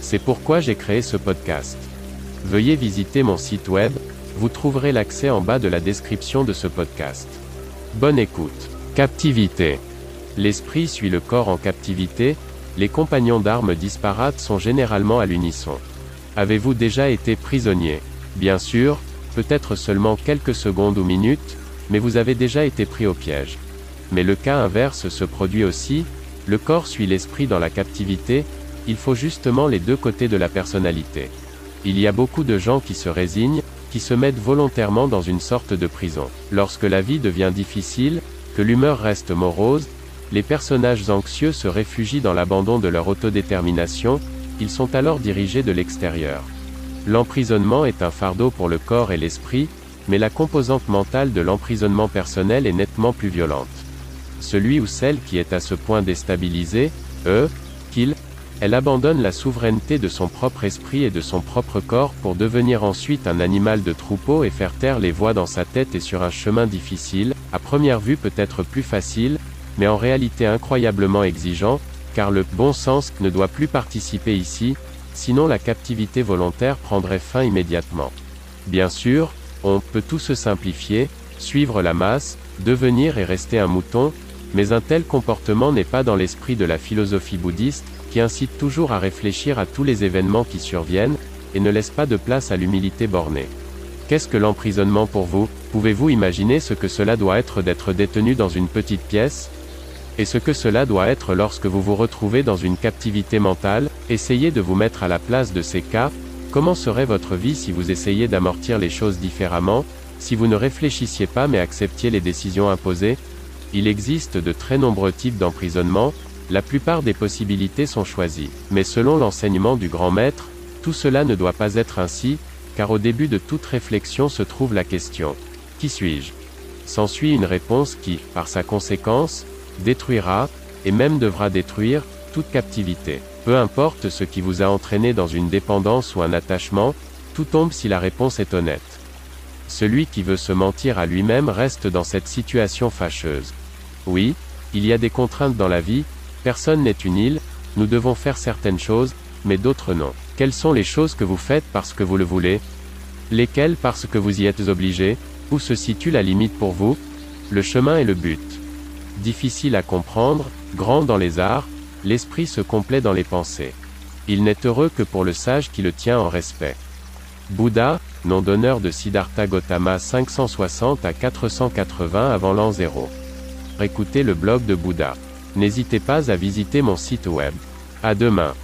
C'est pourquoi j'ai créé ce podcast. Veuillez visiter mon site web, vous trouverez l'accès en bas de la description de ce podcast. Bonne écoute. Captivité. L'esprit suit le corps en captivité, les compagnons d'armes disparates sont généralement à l'unisson. Avez-vous déjà été prisonnier? Bien sûr, peut-être seulement quelques secondes ou minutes, mais vous avez déjà été pris au piège. Mais le cas inverse se produit aussi, le corps suit l'esprit dans la captivité, il faut justement les deux côtés de la personnalité. Il y a beaucoup de gens qui se résignent, qui se mettent volontairement dans une sorte de prison. Lorsque la vie devient difficile, que l'humeur reste morose, les personnages anxieux se réfugient dans l'abandon de leur autodétermination, ils sont alors dirigés de l'extérieur. L'emprisonnement est un fardeau pour le corps et l'esprit, mais la composante mentale de l'emprisonnement personnel est nettement plus violente. Celui ou celle qui est à ce point déstabilisé, eux, qu'il, elle abandonne la souveraineté de son propre esprit et de son propre corps pour devenir ensuite un animal de troupeau et faire taire les voix dans sa tête et sur un chemin difficile, à première vue peut-être plus facile, mais en réalité incroyablement exigeant, car le bon sens ne doit plus participer ici, sinon la captivité volontaire prendrait fin immédiatement. Bien sûr, on peut tout se simplifier, suivre la masse, devenir et rester un mouton, mais un tel comportement n'est pas dans l'esprit de la philosophie bouddhiste, qui incite toujours à réfléchir à tous les événements qui surviennent, et ne laisse pas de place à l'humilité bornée. Qu'est-ce que l'emprisonnement pour vous? Pouvez-vous imaginer ce que cela doit être d'être détenu dans une petite pièce? Et ce que cela doit être lorsque vous vous retrouvez dans une captivité mentale Essayez de vous mettre à la place de ces cas, comment serait votre vie si vous essayiez d'amortir les choses différemment, si vous ne réfléchissiez pas mais acceptiez les décisions imposées? Il existe de très nombreux types d'emprisonnement, la plupart des possibilités sont choisies. Mais selon l'enseignement du grand maître, tout cela ne doit pas être ainsi, car au début de toute réflexion se trouve la question. Qui suis-je? S'ensuit une réponse qui, par sa conséquence, détruira, et même devra détruire, toute captivité. Peu importe ce qui vous a entraîné dans une dépendance ou un attachement, tout tombe si la réponse est honnête. Celui qui veut se mentir à lui-même reste dans cette situation fâcheuse. Oui, il y a des contraintes dans la vie, personne n'est une île, nous devons faire certaines choses, mais d'autres non. Quelles sont les choses que vous faites parce que vous le voulez? Lesquelles parce que vous y êtes obligé? Où se situe la limite pour vous? Le chemin est le but. Difficile à comprendre, grand dans les arts, l'esprit se complaît dans les pensées. Il n'est heureux que pour le sage qui le tient en respect. Bouddha, nom d'honneur de Siddhartha Gautama 560 à 480 avant l'an 0. Écoutez le blog de Bouddha. N'hésitez pas à visiter mon site web. À demain.